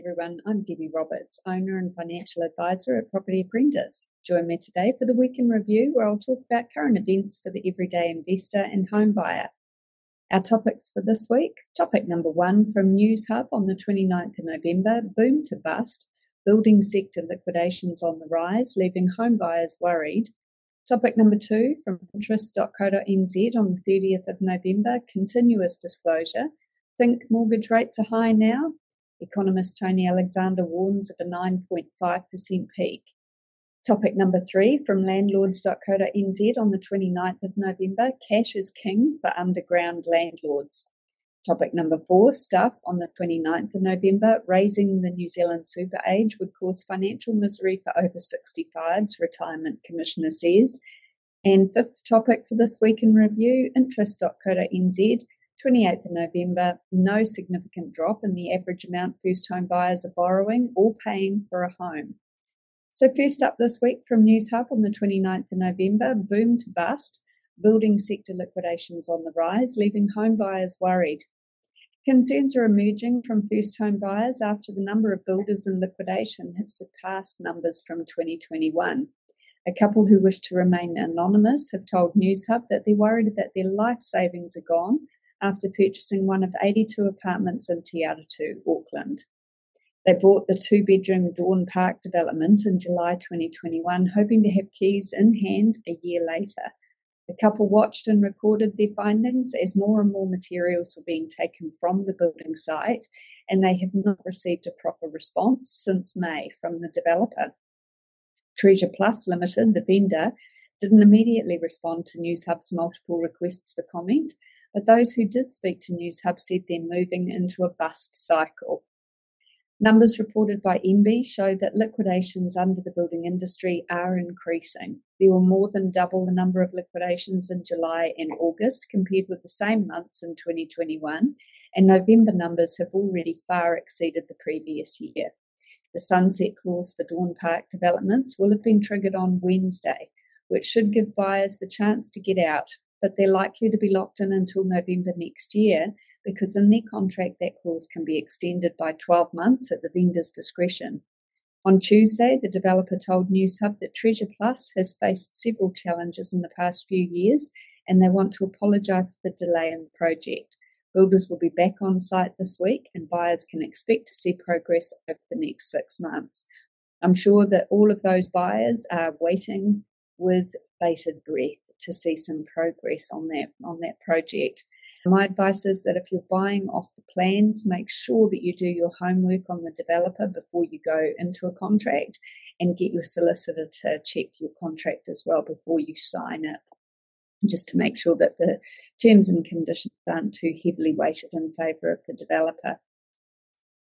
everyone. I'm Debbie Roberts, owner and financial advisor at Property Apprentice. Join me today for the Week in Review, where I'll talk about current events for the everyday investor and home buyer. Our topics for this week topic number one from News Hub on the 29th of November boom to bust, building sector liquidations on the rise, leaving home buyers worried. Topic number two from interest.co.nz on the 30th of November continuous disclosure think mortgage rates are high now? Economist Tony Alexander warns of a 9.5% peak. Topic number three from landlords.co.nz on the 29th of November Cash is king for underground landlords. Topic number four Stuff on the 29th of November Raising the New Zealand super age would cause financial misery for over 65s, Retirement Commissioner says. And fifth topic for this week in review interest.co.nz 28th of November, no significant drop in the average amount first home buyers are borrowing or paying for a home. So, first up this week from News Hub on the 29th of November, boom to bust, building sector liquidations on the rise, leaving home buyers worried. Concerns are emerging from first home buyers after the number of builders in liquidation have surpassed numbers from 2021. A couple who wish to remain anonymous have told News Hub that they're worried that their life savings are gone after purchasing one of 82 apartments in Te Atatū, Auckland. They bought the two bedroom Dawn Park development in July 2021, hoping to have keys in hand a year later. The couple watched and recorded their findings as more and more materials were being taken from the building site, and they have not received a proper response since May from the developer. Treasure Plus Limited, the vendor, didn't immediately respond to News Hub's multiple requests for comment, but those who did speak to News Hub said they're moving into a bust cycle. Numbers reported by MBIE show that liquidations under the building industry are increasing. There were more than double the number of liquidations in July and August compared with the same months in 2021, and November numbers have already far exceeded the previous year. The sunset clause for Dawn Park developments will have been triggered on Wednesday, which should give buyers the chance to get out but they're likely to be locked in until November next year because in their contract that clause can be extended by 12 months at the vendor's discretion. On Tuesday, the developer told Newshub that Treasure Plus has faced several challenges in the past few years and they want to apologise for the delay in the project. Builders will be back on site this week and buyers can expect to see progress over the next six months. I'm sure that all of those buyers are waiting with bated breath to see some progress on that on that project. My advice is that if you're buying off the plans, make sure that you do your homework on the developer before you go into a contract and get your solicitor to check your contract as well before you sign it, just to make sure that the terms and conditions aren't too heavily weighted in favour of the developer.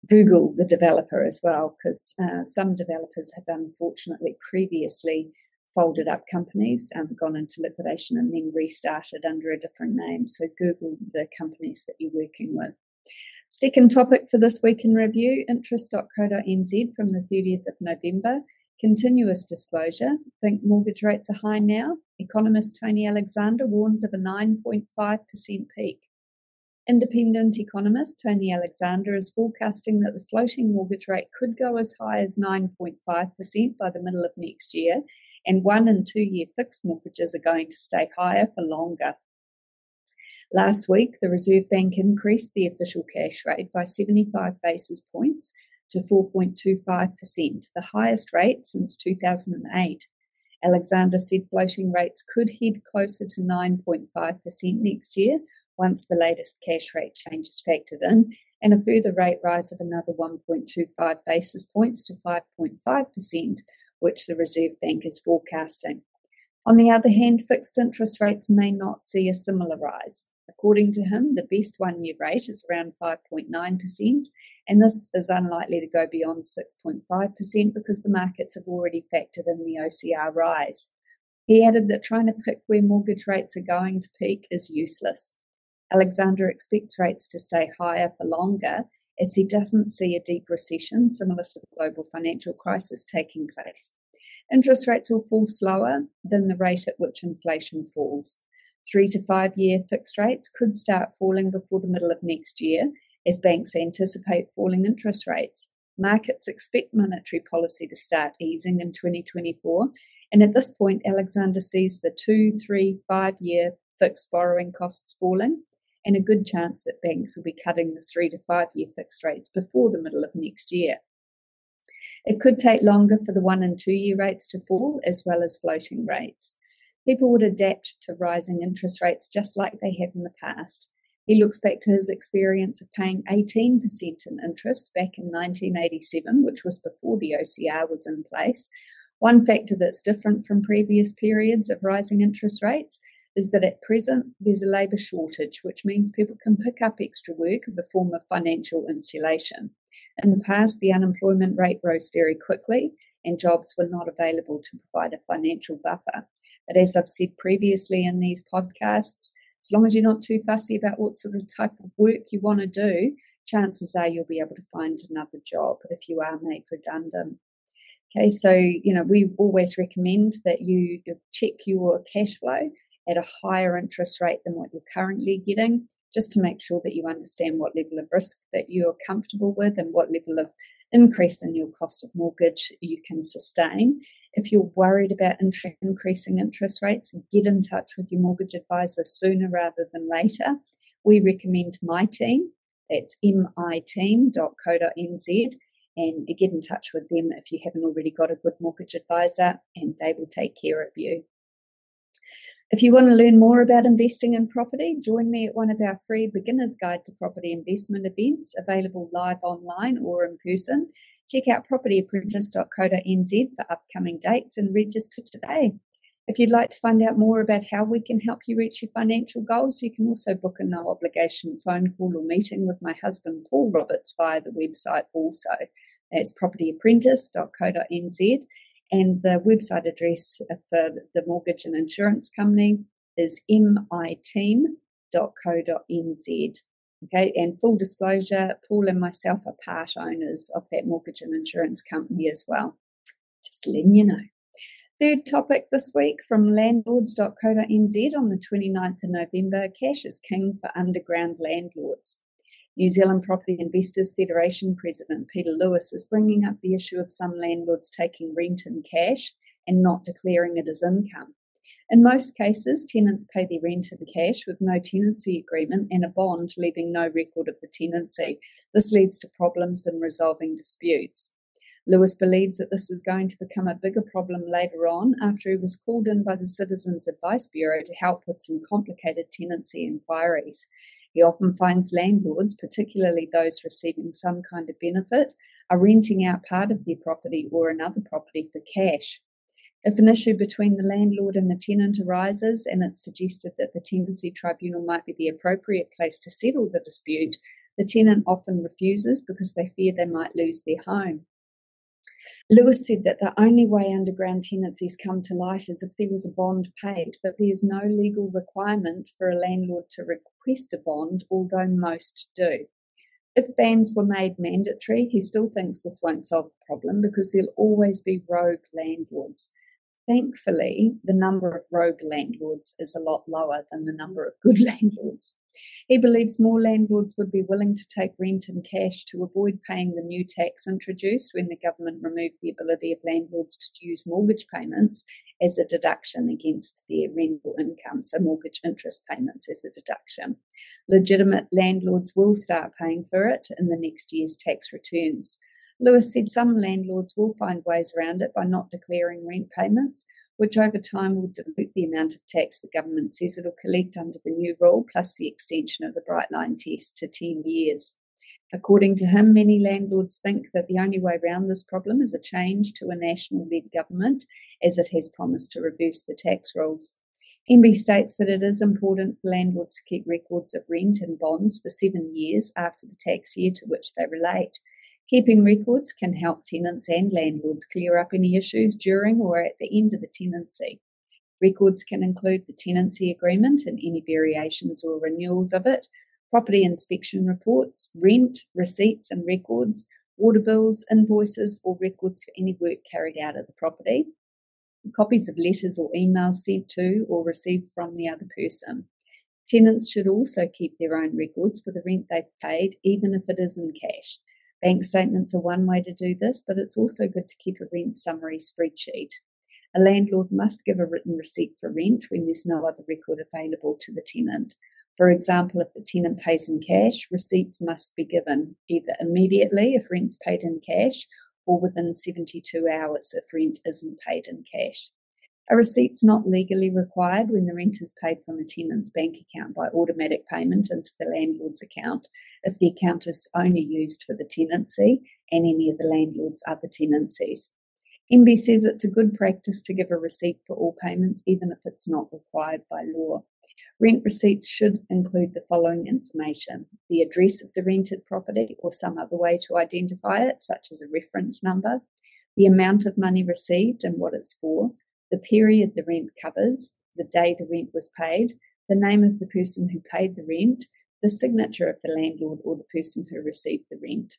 Google the developer as well, because uh, some developers have unfortunately previously folded up companies, um, gone into liquidation, and then restarted under a different name. So Google the companies that you're working with. Second topic for this week in review interest.co.nz from the 30th of November. Continuous disclosure. Think mortgage rates are high now? Economist Tony Alexander warns of a 9.5% peak. Independent economist Tony Alexander is forecasting that the floating mortgage rate could go as high as 9.5% by the middle of next year and one and two year fixed mortgages are going to stay higher for longer. Last week, the Reserve Bank increased the official cash rate by 75 basis points to 4.25%, the highest rate since 2008. Alexander said floating rates could head closer to 9.5% next year once the latest cash rate change is factored in, and a further rate rise of another 1.25 basis points to 5.5% which the Reserve Bank is forecasting. On the other hand, fixed interest rates may not see a similar rise. According to him, the best one year rate is around 5.9%, and this is unlikely to go beyond 6.5% because the markets have already factored in the OCR rise. He added that trying to pick where mortgage rates are going to peak is useless. Alexander expects rates to stay higher for longer as he doesn't see a deep recession similar to the global financial crisis taking place. Interest rates will fall slower than the rate at which inflation falls. Three to five year fixed rates could start falling before the middle of next year as banks anticipate falling interest rates. Markets expect monetary policy to start easing in 2024, and at this point, Alexander sees the two, three, five year fixed borrowing costs falling, and a good chance that banks will be cutting the three to five year fixed rates before the middle of next year. It could take longer for the one and two year rates to fall, as well as floating rates. People would adapt to rising interest rates just like they have in the past. He looks back to his experience of paying 18% in interest back in 1987, which was before the OCR was in place. One factor that's different from previous periods of rising interest rates is that at present there's a labour shortage, which means people can pick up extra work as a form of financial insulation. In the past, the unemployment rate rose very quickly and jobs were not available to provide a financial buffer. But as I've said previously in these podcasts, as long as you're not too fussy about what sort of type of work you want to do, chances are you'll be able to find another job if you are made redundant. Okay, so you know we always recommend that you check your cash flow at a higher interest rate than what you're currently getting, just to make sure that you understand what level of risk that you're comfortable with and what level of increase in your cost of mortgage you can sustain. If you're worried about increasing interest rates, get in touch with your mortgage advisor sooner rather than later. We recommend my team. That's miteam.co.nz and get in touch with them if you haven't already got a good mortgage advisor and they will take care of you. If you want to learn more about investing in property, join me at one of our free beginner's guide to property investment events available live online or in person. Check out propertyapprentice.co.nz for upcoming dates and register today. If you'd like to find out more about how we can help you reach your financial goals, you can also book a no obligation phone call or meeting with my husband, Paul Roberts, via the website also. That's propertyapprentice.co.nz. And the website address for the mortgage and insurance company is miteam.co.nz. Okay, and full disclosure, Paul and myself are part owners of that mortgage and insurance company as well. Just letting you know. Third topic this week from landlords.co.nz on the 29th of November cash is king for underground landlords. New Zealand Property Investors Federation President Peter Lewis is bringing up the issue of some landlords taking rent in cash and not declaring it as income. In most cases, tenants pay their rent in cash with no tenancy agreement and a bond, leaving no record of the tenancy. This leads to problems in resolving disputes. Lewis believes that this is going to become a bigger problem later on after he was called in by the Citizens Advice Bureau to help with some complicated tenancy inquiries. He often finds landlords, particularly those receiving some kind of benefit, are renting out part of their property or another property for cash. If an issue between the landlord and the tenant arises and it's suggested that the tenancy tribunal might be the appropriate place to settle the dispute, the tenant often refuses because they fear they might lose their home. Lewis said that the only way underground tenancies come to light is if there was a bond paid, but there's no legal requirement for a landlord to request a bond, although most do. If bans were made mandatory, he still thinks this won't solve the problem because there'll always be rogue landlords. Thankfully, the number of rogue landlords is a lot lower than the number of good landlords. He believes more landlords would be willing to take rent in cash to avoid paying the new tax introduced when the government removed the ability of landlords to use mortgage payments as a deduction against their rental income, so mortgage interest payments as a deduction. Legitimate landlords will start paying for it in the next year's tax returns. Lewis said some landlords will find ways around it by not declaring rent payments, which over time will dilute the amount of tax the government says it'll collect under the new rule, plus the extension of the Bright Line test to 10 years. According to him, many landlords think that the only way around this problem is a change to a national led government, as it has promised to reverse the tax rules. MBIE states that it is important for landlords to keep records of rent and bonds for seven years after the tax year to which they relate. Keeping records can help tenants and landlords clear up any issues during or at the end of the tenancy. Records can include the tenancy agreement and any variations or renewals of it, property inspection reports, rent, receipts and records, water bills, invoices, or records for any work carried out at the property, copies of letters or emails sent to or received from the other person. Tenants should also keep their own records for the rent they've paid, even if it is in cash. Bank statements are one way to do this, but it's also good to keep a rent summary spreadsheet. A landlord must give a written receipt for rent when there's no other record available to the tenant. For example, if the tenant pays in cash, receipts must be given either immediately if rent's paid in cash or within 72 hours if rent isn't paid in cash. A receipt's not legally required when the rent is paid from a tenant's bank account by automatic payment into the landlord's account if the account is only used for the tenancy and any of the landlord's other tenancies. MBIE says it's a good practice to give a receipt for all payments, even if it's not required by law. Rent receipts should include the following information the address of the rented property or some other way to identify it, such as a reference number, the amount of money received and what it's for, the period the rent covers, the day the rent was paid, the name of the person who paid the rent, the signature of the landlord or the person who received the rent.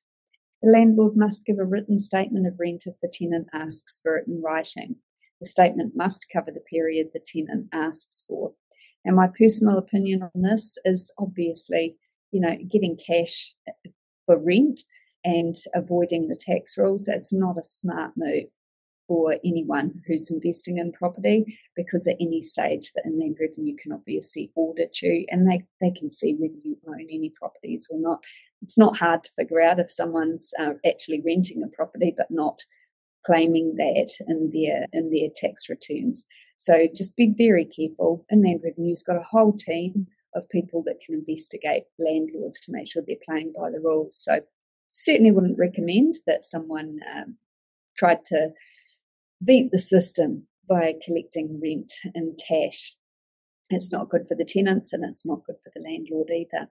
The landlord must give a written statement of rent if the tenant asks for it in writing. The statement must cover the period the tenant asks for. And my personal opinion on this is obviously, you know, getting cash uh, for rent and avoiding the tax rules. That's not a smart move for anyone who's investing in property because at any stage the Inland Revenue can obviously audit you and they, they can see whether you own any properties or not. It's not hard to figure out if someone's uh, actually renting a property but not claiming that in their in their tax returns. So just be very careful. Inland Revenue's got a whole team of people that can investigate landlords to make sure they're playing by the rules. So certainly wouldn't recommend that someone um, tried to beat the system by collecting rent in cash. It's not good for the tenants and it's not good for the landlord either.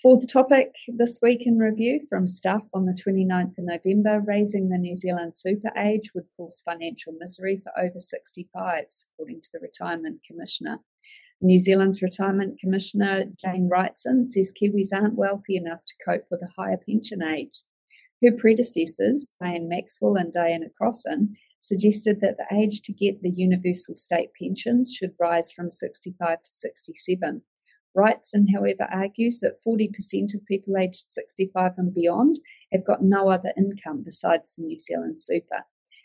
Fourth topic this week in review from Stuff on the 29th of November raising the New Zealand super age would cause financial misery for over 65s, according to the Retirement Commissioner. New Zealand's Retirement Commissioner Jane Wrightson says Kiwis aren't wealthy enough to cope with a higher pension age. Her predecessors, Diane Maxwell and Diana Crossan, suggested that the age to get the universal state pensions should rise from 65 to 67. Wrightson, however, argues that 40% of people aged 65 and beyond have got no other income besides the New Zealand super.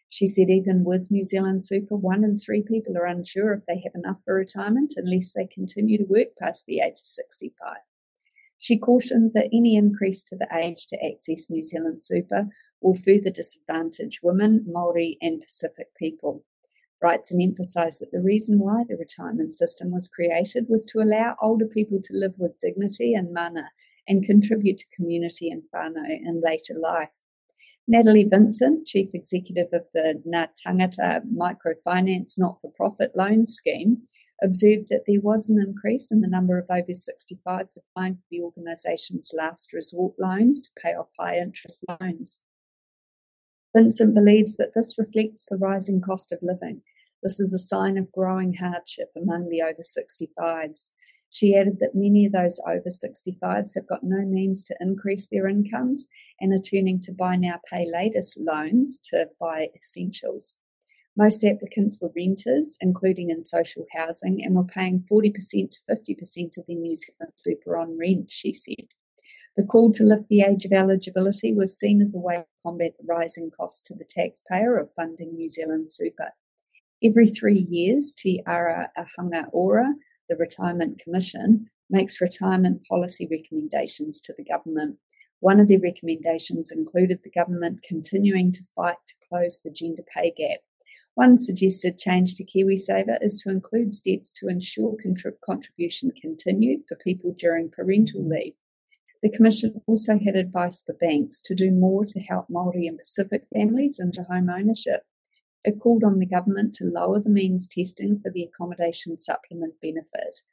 She said, even with New Zealand super, one in three people are unsure if they have enough for retirement unless they continue to work past the age of 65. She cautioned that any increase to the age to access New Zealand super will further disadvantage women, Maori, and Pacific people. Wrightson emphasised that the reason why the retirement system was created was to allow older people to live with dignity and mana and contribute to community and whānau in later life. Natalie Vincent, Chief Executive of the Ngā Tangata Microfinance Not for Profit Loan Scheme, observed that there was an increase in the number of over 65s applying for the organisation's last resort loans to pay off high interest loans. Vincent believes that this reflects the rising cost of living. This is a sign of growing hardship among the over 65s. She added that many of those over 65s have got no means to increase their incomes and are turning to buy now, pay later loans to buy essentials. Most applicants were renters, including in social housing, and were paying 40% to 50% of their New Zealand super on rent, she said. The call to lift the age of eligibility was seen as a way to combat the rising cost to the taxpayer of funding New Zealand super. Every three years, Te Ara Ahunga Ora, the Retirement Commission, makes retirement policy recommendations to the government. One of their recommendations included the government continuing to fight to close the gender pay gap. One suggested change to KiwiSaver is to include steps to ensure contrib- contribution continued for people during parental leave. The Commission also had advice for banks to do more to help Māori and Pacific families into home ownership. It called on the government to lower the means testing for the accommodation supplement benefit.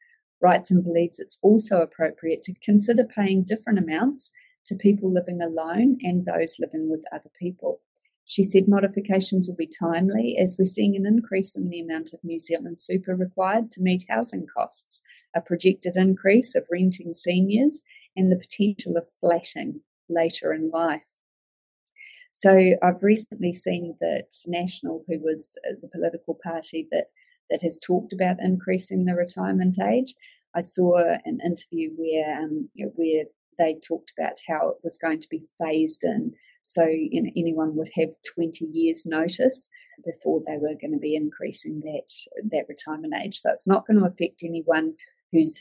Wrightson believes it's also appropriate to consider paying different amounts to people living alone and those living with other people. She said modifications will be timely as we're seeing an increase in the amount of New Zealand super required to meet housing costs, a projected increase of renting seniors, and the potential of flatting later in life. So I've recently seen that National, who was uh, the political party that that has talked about increasing the retirement age, I saw an interview where um, where they talked about how it was going to be phased in. So you know, anyone would have 20 years notice before they were going to be increasing that that retirement age. So it's not going to affect anyone who's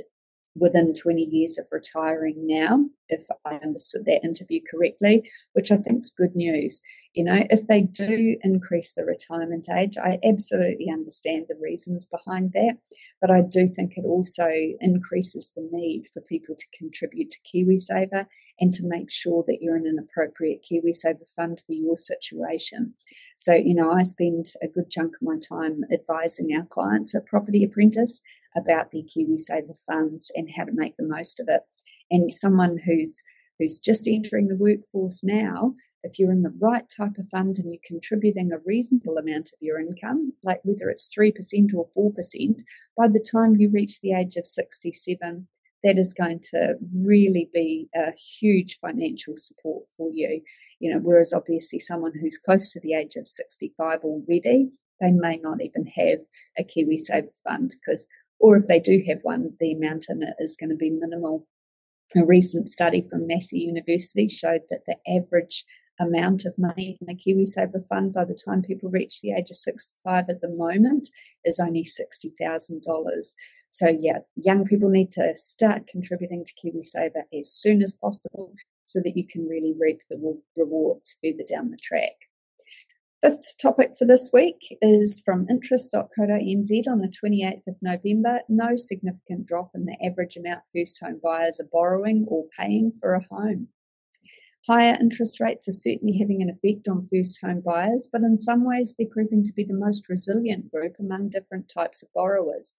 within 20 years of retiring now, if I understood that interview correctly, which I think is good news. You know, if they do increase the retirement age, I absolutely understand the reasons behind that. But I do think it also increases the need for people to contribute to KiwiSaver and to make sure that you're in an appropriate KiwiSaver fund for your situation. So, you know, I spend a good chunk of my time advising our clients at Property Apprentice about their KiwiSaver funds and how to make the most of it. And someone who's who's just entering the workforce now, if you're in the right type of fund and you're contributing a reasonable amount of your income, like whether it's 3% or 4%, by the time you reach the age of 67, that is going to really be a huge financial support for you. You know, whereas obviously someone who's close to the age of 65 already, they may not even have a KiwiSaver fund because or if they do have one, the amount in it is going to be minimal. A recent study from Massey University showed that the average amount of money in a KiwiSaver fund by the time people reach the age of 65 at the moment is only $60,000. So, yeah, young people need to start contributing to KiwiSaver as soon as possible so that you can really reap the rewards further down the track. Fifth topic for this week is from interest.co.nz on the 28th of November. No significant drop in the average amount first home buyers are borrowing or paying for a home. Higher interest rates are certainly having an effect on first home buyers, but in some ways they're proving to be the most resilient group among different types of borrowers.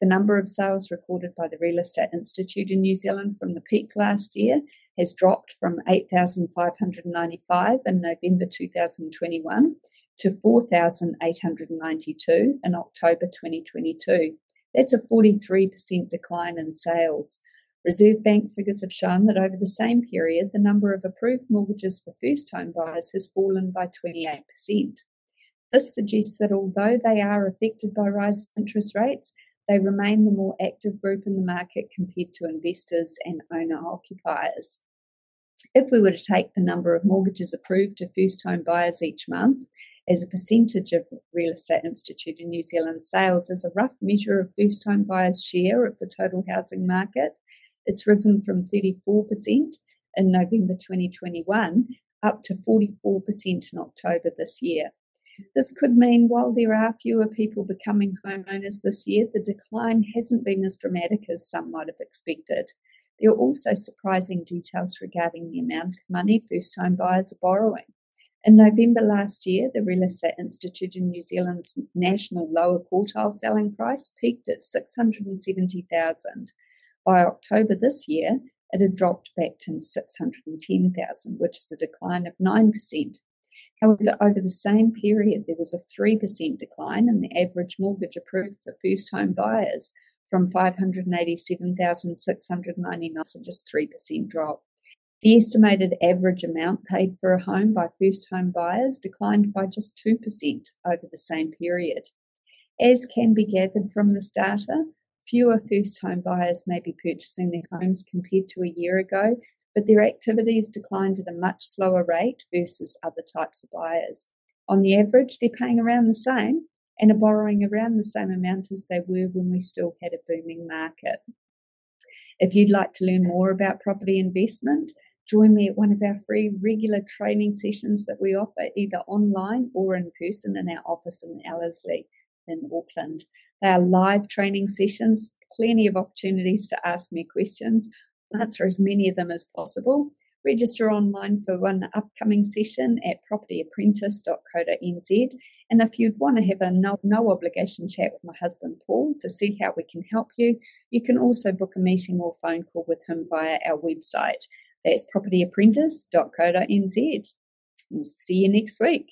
The number of sales recorded by the Real Estate Institute in New Zealand from the peak last year has dropped from 8,595 in November 2021 to 4,892 in October 2022. That's a 43% decline in sales. Reserve Bank figures have shown that over the same period, the number of approved mortgages for first home buyers has fallen by 28%. This suggests that although they are affected by rising interest rates, they remain the more active group in the market compared to investors and owner occupiers. If we were to take the number of mortgages approved to first home buyers each month as a percentage of Real Estate Institute in New Zealand sales as a rough measure of first home buyers' share of the total housing market, it's risen from 34% in November 2021 up to 44% in October this year. This could mean while there are fewer people becoming homeowners this year, the decline hasn't been as dramatic as some might have expected. There are also surprising details regarding the amount of money first home buyers are borrowing. In November last year, the Real Estate Institute in New Zealand's national lower quartile selling price peaked at 670,000. By October this year, it had dropped back to 610,000, which is a decline of 9%. However, over the same period, there was a 3% decline in the average mortgage approved for first home buyers from 587,699, so just 3% drop. The estimated average amount paid for a home by first home buyers declined by just 2% over the same period. As can be gathered from this data, fewer first home buyers may be purchasing their homes compared to a year ago, but their activities declined at a much slower rate versus other types of buyers. On the average, they're paying around the same and are borrowing around the same amount as they were when we still had a booming market. If you'd like to learn more about property investment, join me at one of our free regular training sessions that we offer either online or in person in our office in Ellerslie in Auckland. They are live training sessions, plenty of opportunities to ask me questions answer as many of them as possible. Register online for one upcoming session at propertyapprentice.co.nz. And if you'd want to have a no, no obligation chat with my husband Paul to see how we can help you, you can also book a meeting or phone call with him via our website. That's propertyapprentice.co.nz. see you next week.